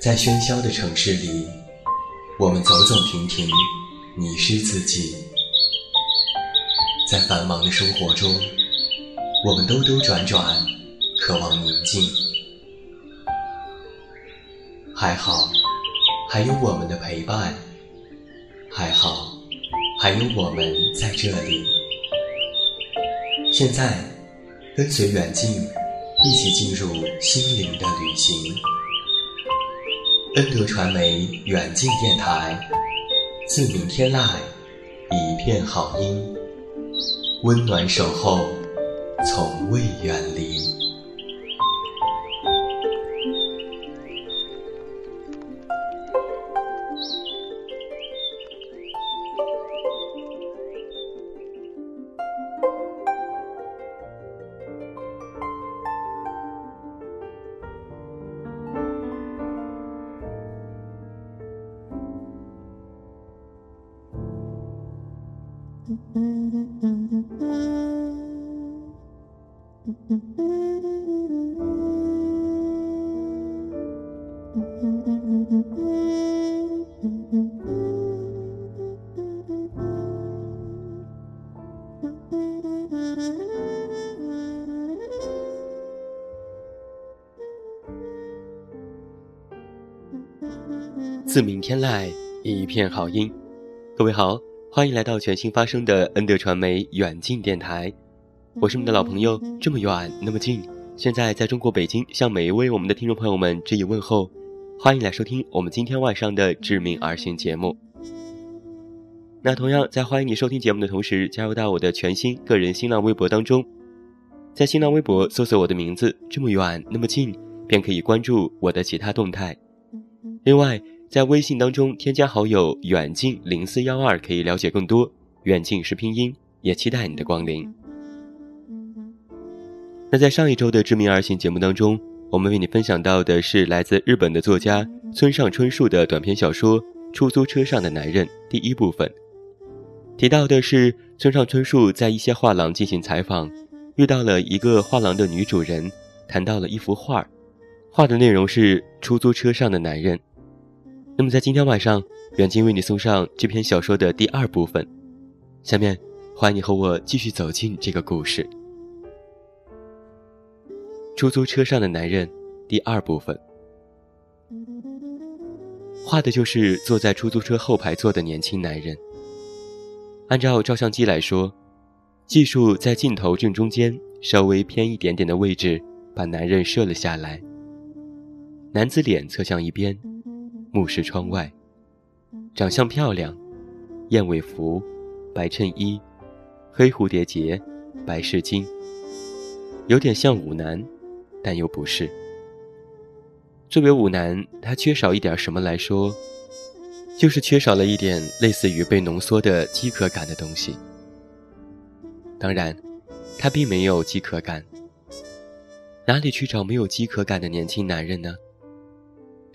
在喧嚣的城市里，我们走走停停，迷失自己；在繁忙的生活中，我们兜兜转转，渴望宁静。还好，还有我们的陪伴；还好，还有我们在这里。现在，跟随远近，一起进入心灵的旅行。恩德传媒远近电台，自明天籁，一片好音，温暖守候，从未远离。自鸣天籁，一片好音。各位好，欢迎来到全新发声的恩德传媒远近电台。我是你们的老朋友，这么远那么近。现在在中国北京，向每一位我们的听众朋友们致以问候。欢迎来收听我们今天晚上的致命而行节目。那同样，在欢迎你收听节目的同时，加入到我的全新个人新浪微博当中，在新浪微博搜索我的名字“这么远那么近”，便可以关注我的其他动态。另外，在微信当中添加好友“远近零四幺二”，可以了解更多。远近是拼音，也期待你的光临。那在上一周的知名而行节目当中，我们为你分享到的是来自日本的作家村上春树的短篇小说《出租车上的男人》第一部分，提到的是村上春树在一些画廊进行采访，遇到了一个画廊的女主人，谈到了一幅画，画的内容是出租车上的男人。那么在今天晚上，远近为你送上这篇小说的第二部分。下面，欢迎你和我继续走进这个故事。出租车上的男人，第二部分，画的就是坐在出租车后排座的年轻男人。按照照相机来说，技术在镜头正中间稍微偏一点点的位置，把男人摄了下来。男子脸侧向一边。目视窗外，长相漂亮，燕尾服，白衬衣，黑蝴蝶结，白饰巾，有点像舞男，但又不是。作为舞男，他缺少一点什么来说，就是缺少了一点类似于被浓缩的饥渴感的东西。当然，他并没有饥渴感。哪里去找没有饥渴感的年轻男人呢？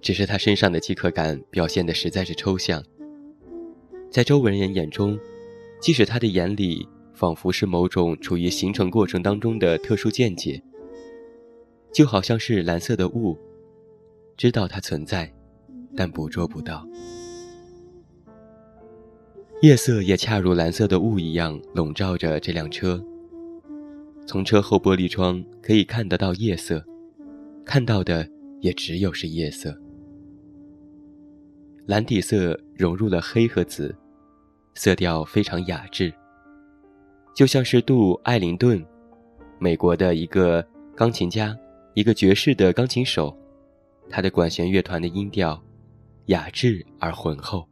只是他身上的饥渴感表现的实在是抽象，在周围人眼中，即使他的眼里仿佛是某种处于形成过程当中的特殊见解，就好像是蓝色的雾，知道它存在，但捕捉不到。夜色也恰如蓝色的雾一样笼罩着这辆车，从车后玻璃窗可以看得到夜色，看到的也只有是夜色。蓝底色融入了黑和紫，色调非常雅致，就像是杜艾灵顿，美国的一个钢琴家，一个爵士的钢琴手，他的管弦乐团的音调，雅致而浑厚，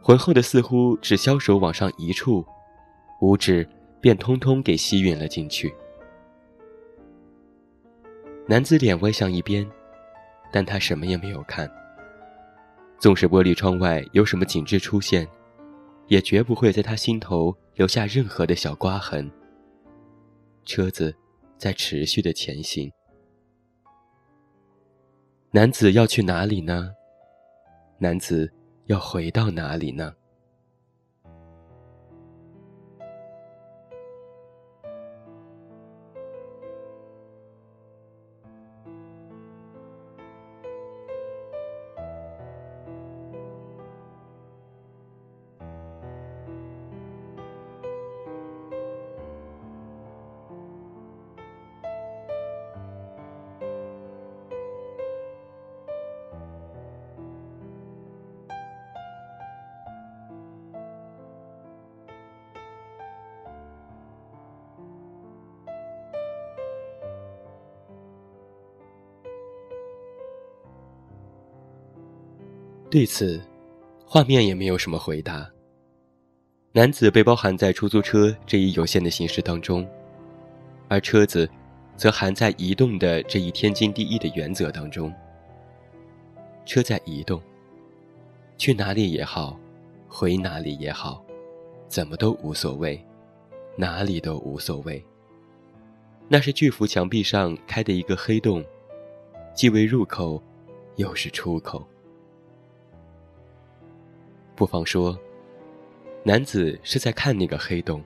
浑厚的似乎只消手往上一触，五指便通通给吸吮了进去。男子脸歪向一边，但他什么也没有看。纵使玻璃窗外有什么景致出现，也绝不会在他心头留下任何的小刮痕。车子在持续的前行。男子要去哪里呢？男子要回到哪里呢？对此，画面也没有什么回答。男子被包含在出租车这一有限的形式当中，而车子，则含在移动的这一天经地义的原则当中。车在移动，去哪里也好，回哪里也好，怎么都无所谓，哪里都无所谓。那是巨幅墙壁上开的一个黑洞，既为入口，又是出口。不妨说，男子是在看那个黑洞。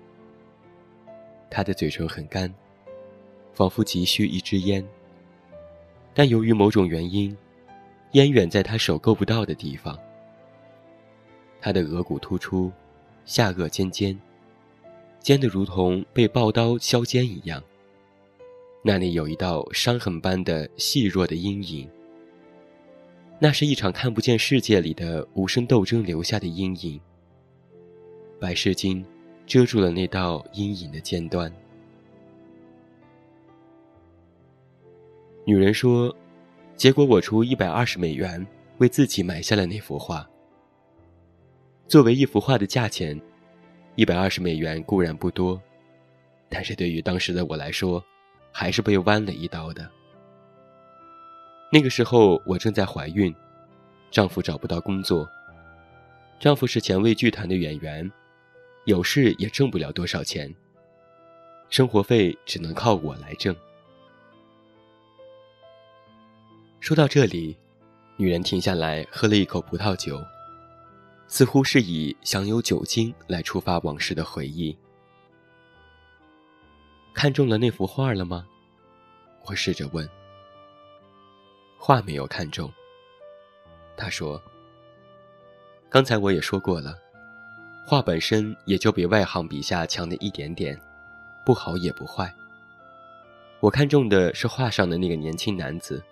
他的嘴唇很干，仿佛急需一支烟。但由于某种原因，烟远在他手够不到的地方。他的额骨突出，下颚尖尖，尖得如同被刨刀削尖一样。那里有一道伤痕般的细弱的阴影。那是一场看不见世界里的无声斗争留下的阴影。白湿巾遮住了那道阴影的尖端。女人说：“结果我出一百二十美元为自己买下了那幅画。作为一幅画的价钱，一百二十美元固然不多，但是对于当时的我来说，还是被剜了一刀的。”那个时候我正在怀孕，丈夫找不到工作。丈夫是前卫剧团的演员，有事也挣不了多少钱。生活费只能靠我来挣。说到这里，女人停下来喝了一口葡萄酒，似乎是以享有酒精来触发往事的回忆。看中了那幅画了吗？我试着问。画没有看中。他说：“刚才我也说过了，画本身也就比外行笔下强的一点点，不好也不坏。我看中的是画上的那个年轻男子，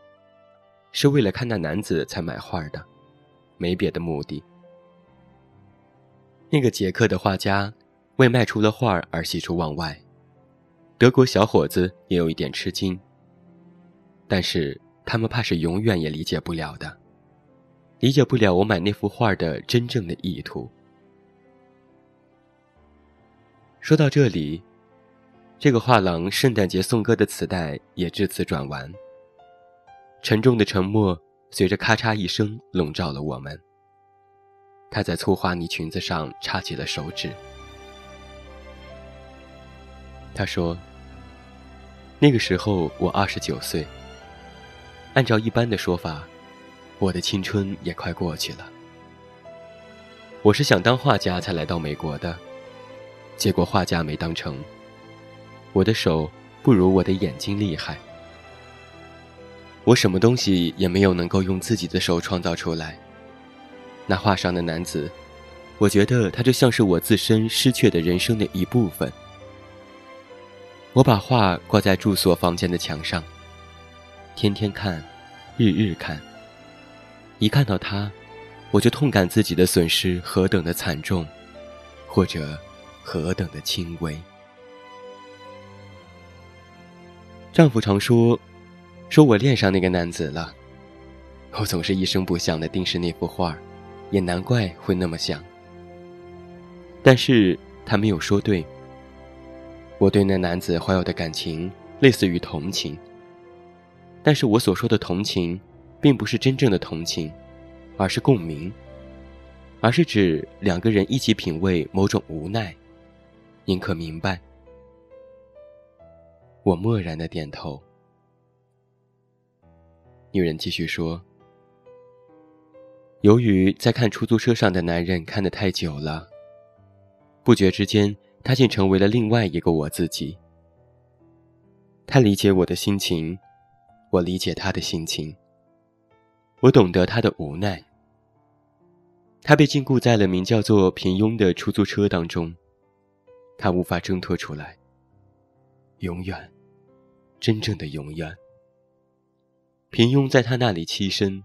是为了看那男子才买画的，没别的目的。那个捷克的画家为卖出了画而喜出望外，德国小伙子也有一点吃惊，但是。”他们怕是永远也理解不了的，理解不了我买那幅画的真正的意图。说到这里，这个画廊圣诞节颂歌的磁带也至此转完。沉重的沉默随着咔嚓一声笼罩了我们。他在粗花呢裙子上插起了手指。他说：“那个时候我二十九岁。”按照一般的说法，我的青春也快过去了。我是想当画家才来到美国的，结果画家没当成。我的手不如我的眼睛厉害，我什么东西也没有能够用自己的手创造出来。那画上的男子，我觉得他就像是我自身失去的人生的一部分。我把画挂在住所房间的墙上。天天看，日日看。一看到他，我就痛感自己的损失何等的惨重，或者何等的轻微。丈夫常说：“说我恋上那个男子了。”我总是一声不响的盯视那幅画，也难怪会那么想。但是他没有说对。我对那男子怀有的感情，类似于同情。但是我所说的同情，并不是真正的同情，而是共鸣，而是指两个人一起品味某种无奈。您可明白？我默然的点头。女人继续说：“由于在看出租车上的男人看得太久了，不觉之间，他竟成为了另外一个我自己。他理解我的心情。”我理解他的心情，我懂得他的无奈。他被禁锢在了名叫做平庸的出租车当中，他无法挣脱出来。永远，真正的永远。平庸在他那里栖身，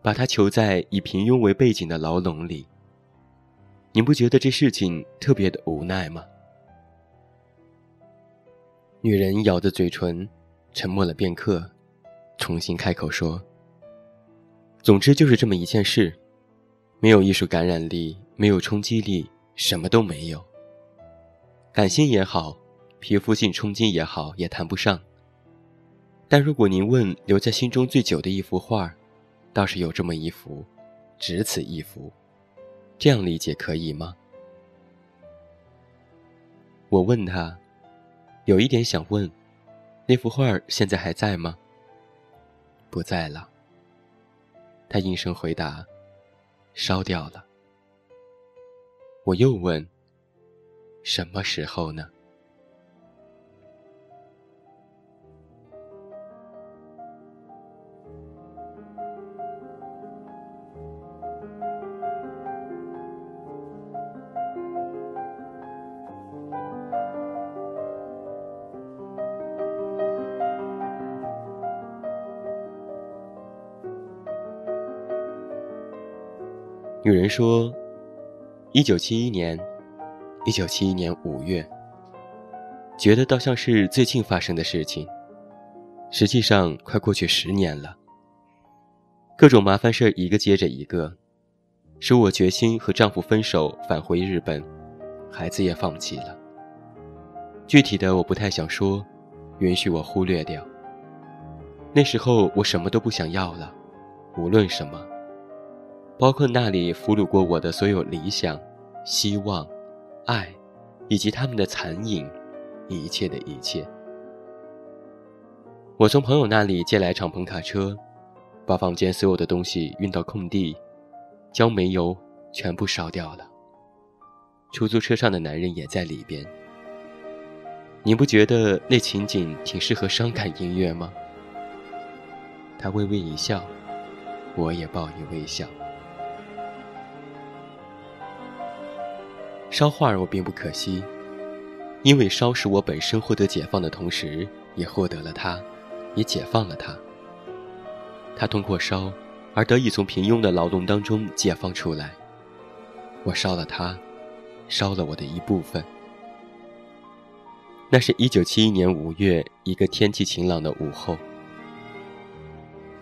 把他囚在以平庸为背景的牢笼里。你不觉得这事情特别的无奈吗？女人咬着嘴唇。沉默了片刻，重新开口说：“总之就是这么一件事，没有艺术感染力，没有冲击力，什么都没有。感性也好，皮肤性冲击也好，也谈不上。但如果您问留在心中最久的一幅画，倒是有这么一幅，只此一幅。这样理解可以吗？我问他，有一点想问，那幅画现在还在吗？不在了。他应声回答：“烧掉了。”我又问：“什么时候呢？”有人说，一九七一年，一九七一年五月，觉得倒像是最近发生的事情。实际上，快过去十年了。各种麻烦事儿一个接着一个，使我决心和丈夫分手，返回日本，孩子也放弃了。具体的我不太想说，允许我忽略掉。那时候我什么都不想要了，无论什么。包括那里俘虏过我的所有理想、希望、爱，以及他们的残影，一切的一切。我从朋友那里借来敞篷卡车，把房间所有的东西运到空地，将煤油全部烧掉了。出租车上的男人也在里边。你不觉得那情景挺适合伤感音乐吗？他微微一笑，我也报以微笑。烧画我并不可惜，因为烧使我本身获得解放的同时，也获得了他，也解放了他。他通过烧而得以从平庸的劳动当中解放出来。我烧了他，烧了我的一部分。那是一九七一年五月一个天气晴朗的午后。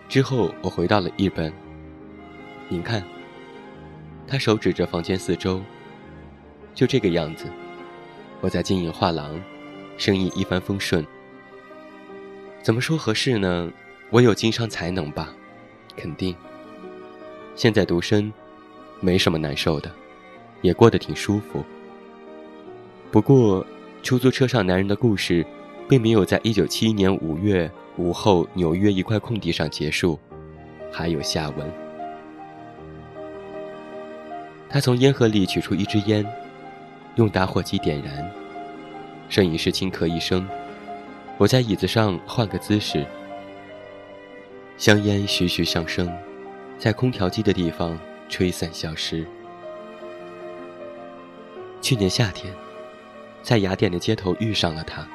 之后我回到了日本。您看，他手指着房间四周。就这个样子，我在经营画廊，生意一帆风顺。怎么说合适呢？我有经商才能吧，肯定。现在独身，没什么难受的，也过得挺舒服。不过，出租车上男人的故事，并没有在一九七一年五月午后纽约一块空地上结束，还有下文。他从烟盒里取出一支烟。用打火机点燃，摄影师轻咳一声，我在椅子上换个姿势，香烟徐徐上升，在空调机的地方吹散消失。去年夏天，在雅典的街头遇上了他，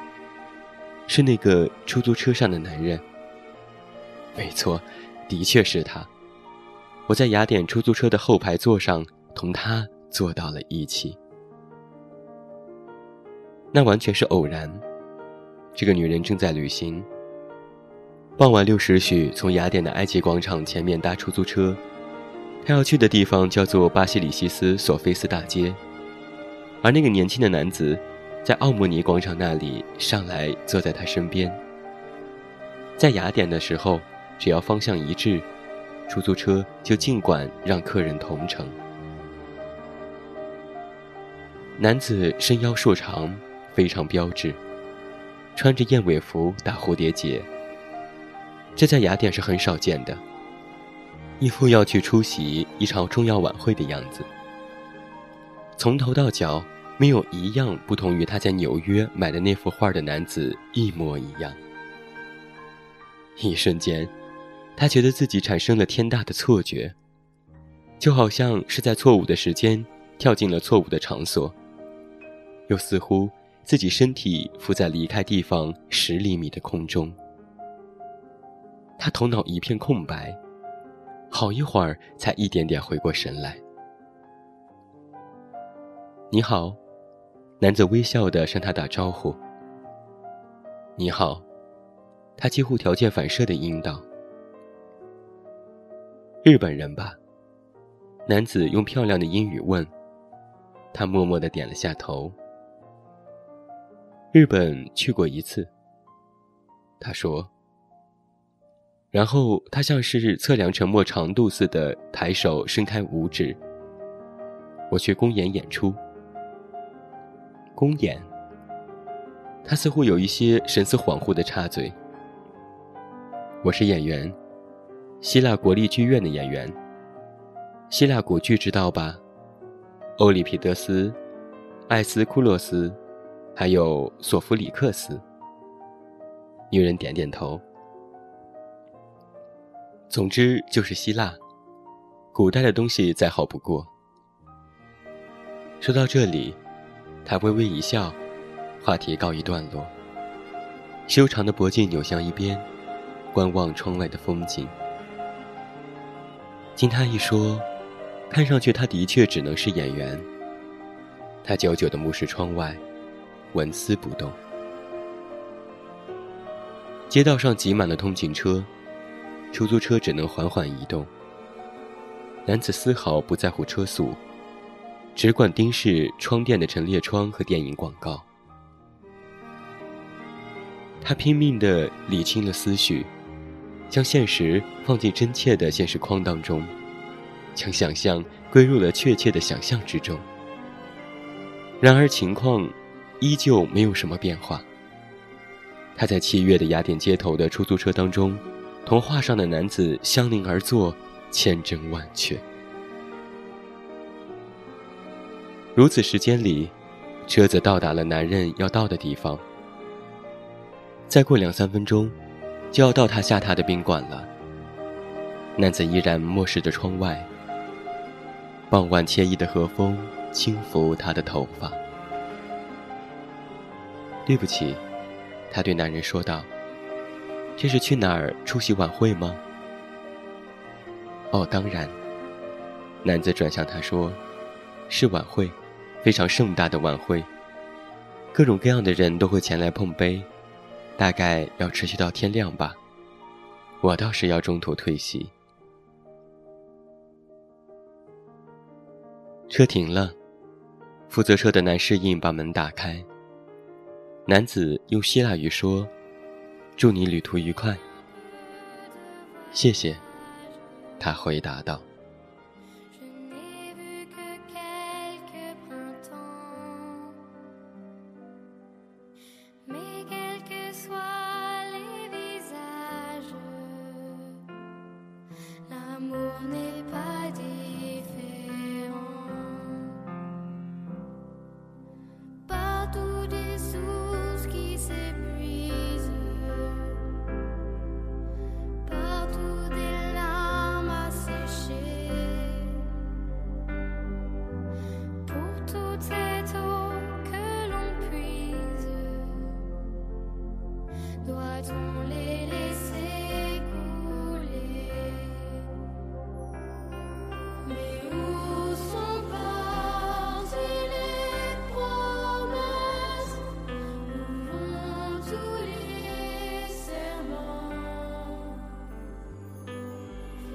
是那个出租车上的男人。没错，的确是他。我在雅典出租车的后排座上同他坐到了一起。那完全是偶然。这个女人正在旅行。傍晚六时许，从雅典的埃及广场前面搭出租车，她要去的地方叫做巴西里西斯索菲斯大街。而那个年轻的男子，在奥莫尼广场那里上来坐在她身边。在雅典的时候，只要方向一致，出租车就尽管让客人同乘。男子身腰硕长。非常标致，穿着燕尾服打蝴蝶结。这在雅典是很少见的，一副要去出席一场重要晚会的样子。从头到脚，没有一样不同于他在纽约买的那幅画的男子一模一样。一瞬间，他觉得自己产生了天大的错觉，就好像是在错误的时间跳进了错误的场所，又似乎。自己身体浮在离开地方十厘米的空中，他头脑一片空白，好一会儿才一点点回过神来。你好，男子微笑的向他打招呼。你好，他几乎条件反射的应道。日本人吧？男子用漂亮的英语问。他默默的点了下头。日本去过一次。他说。然后他像是测量沉默长度似的抬手伸开五指。我去公演演出。公演。他似乎有一些神思恍惚的插嘴。我是演员，希腊国立剧院的演员。希腊古剧知道吧？欧里庇得斯、艾斯库洛斯，还有索弗里克斯。女人点点头。总之就是希腊，古代的东西再好不过。说到这里，他微微一笑，话题告一段落。修长的脖颈扭向一边，观望窗外的风景。经他一说。看上去他的确只能是演员。他久久地目视窗外，纹丝不动。街道上挤满了通勤车，出租车只能缓缓移动。男子丝毫不在乎车速，只管盯视窗店的陈列窗和电影广告。他拼命地理清了思绪，将现实放进真切的现实框当中。将想象归入了确切的想象之中。然而情况依旧没有什么变化。他在七月的雅典街头的出租车当中，同画上的男子相邻而坐，千真万确。如此时间里，车子到达了男人要到的地方。再过两三分钟，就要到他下榻的宾馆了。男子依然漠视着窗外。傍晚惬意的和风轻拂他的头发。对不起，他对男人说道：“这是去哪儿出席晚会吗？”“哦，当然。”男子转向他说：“是晚会，非常盛大的晚会，各种各样的人都会前来碰杯，大概要持续到天亮吧。我倒是要中途退席。”车停了，负责车的男侍应把门打开。男子用希腊语说：“祝你旅途愉快。”谢谢，他回答道。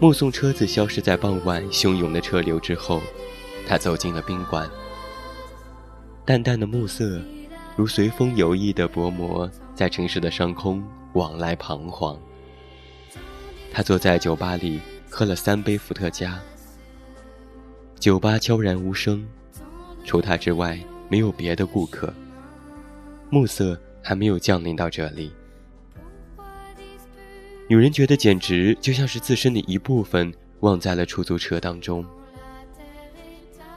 目送车子消失在傍晚汹涌的车流之后，他走进了宾馆。淡淡的暮色，如随风游弋的薄膜，在城市的上空往来彷徨。他坐在酒吧里，喝了三杯伏特加。酒吧悄然无声，除他之外没有别的顾客。暮色还没有降临到这里。女人觉得简直就像是自身的一部分忘在了出租车当中，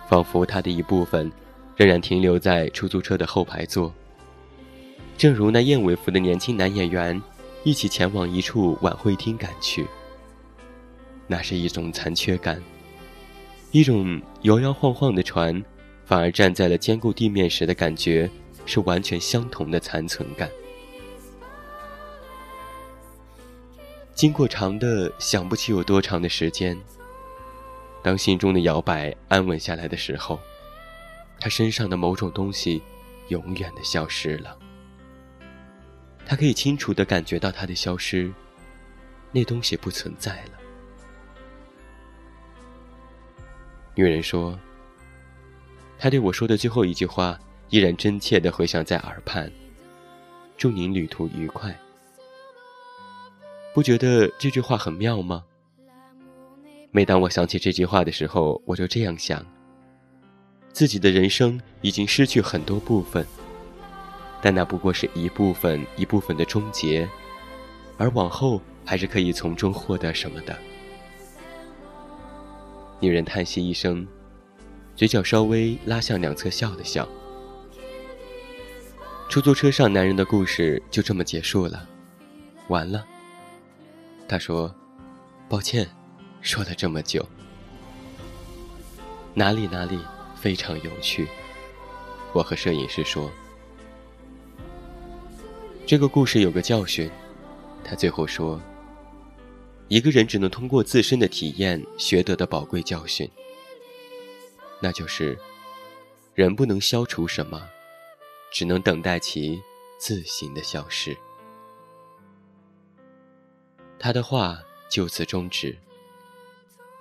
仿佛她的一部分仍然停留在出租车的后排座。正如那燕尾服的年轻男演员一起前往一处晚会厅赶去。那是一种残缺感，一种摇摇晃晃的船，反而站在了坚固地面时的感觉是完全相同的残存感。经过长的想不起有多长的时间，当心中的摇摆安稳下来的时候，他身上的某种东西永远的消失了。他可以清楚的感觉到它的消失，那东西不存在了。女人说：“他对我说的最后一句话依然真切的回响在耳畔，祝您旅途愉快。”不觉得这句话很妙吗？每当我想起这句话的时候，我就这样想：自己的人生已经失去很多部分，但那不过是一部分一部分的终结，而往后还是可以从中获得什么的。女人叹息一声，嘴角稍微拉向两侧笑了笑。出租车上男人的故事就这么结束了，完了。他说：“抱歉，说了这么久。哪里哪里，非常有趣。”我和摄影师说：“这个故事有个教训。”他最后说。一个人只能通过自身的体验学得的宝贵教训，那就是：人不能消除什么，只能等待其自行的消失。他的话就此终止。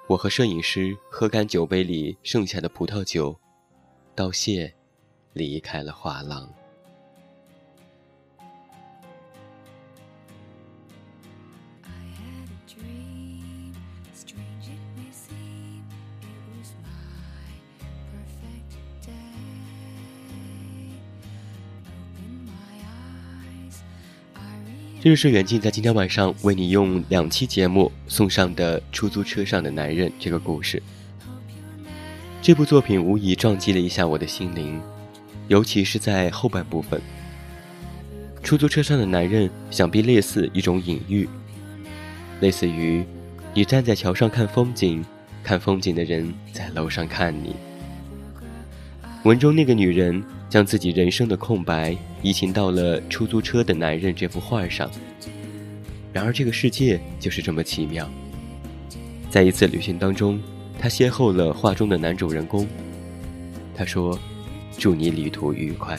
我和摄影师喝干酒杯里剩下的葡萄酒，道谢，离开了画廊。这就是远近在今天晚上为你用两期节目送上的《出租车上的男人》这个故事。这部作品无疑撞击了一下我的心灵，尤其是在后半部分。出租车上的男人想必类似一种隐喻，类似于你站在桥上看风景，看风景的人在楼上看你。文中那个女人。将自己人生的空白移情到了出租车的男人这幅画上。然而，这个世界就是这么奇妙。在一次旅行当中，他邂逅了画中的男主人公。他说：“祝你旅途愉快。”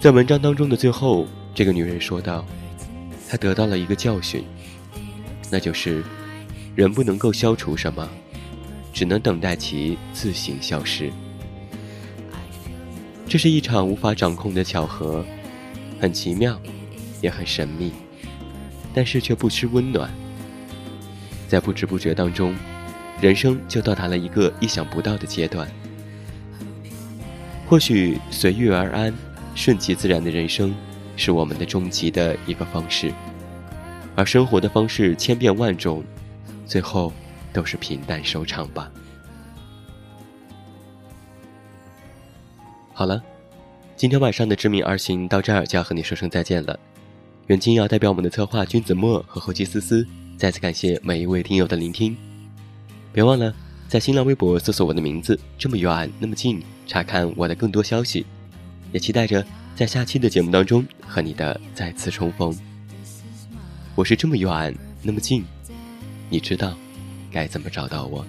在文章当中的最后，这个女人说道：“她得到了一个教训，那就是人不能够消除什么，只能等待其自行消失。”这是一场无法掌控的巧合，很奇妙，也很神秘，但是却不失温暖。在不知不觉当中，人生就到达了一个意想不到的阶段。或许随遇而安、顺其自然的人生，是我们的终极的一个方式，而生活的方式千变万种，最后都是平淡收场吧。好了，今天晚上的知名二星到这儿就要和你说声再见了。远近要代表我们的策划君子墨和后期思思，再次感谢每一位听友的聆听。别忘了在新浪微博搜索我的名字“这么远那么近”，查看我的更多消息。也期待着在下期的节目当中和你的再次重逢。我是这么远那么近，你知道该怎么找到我？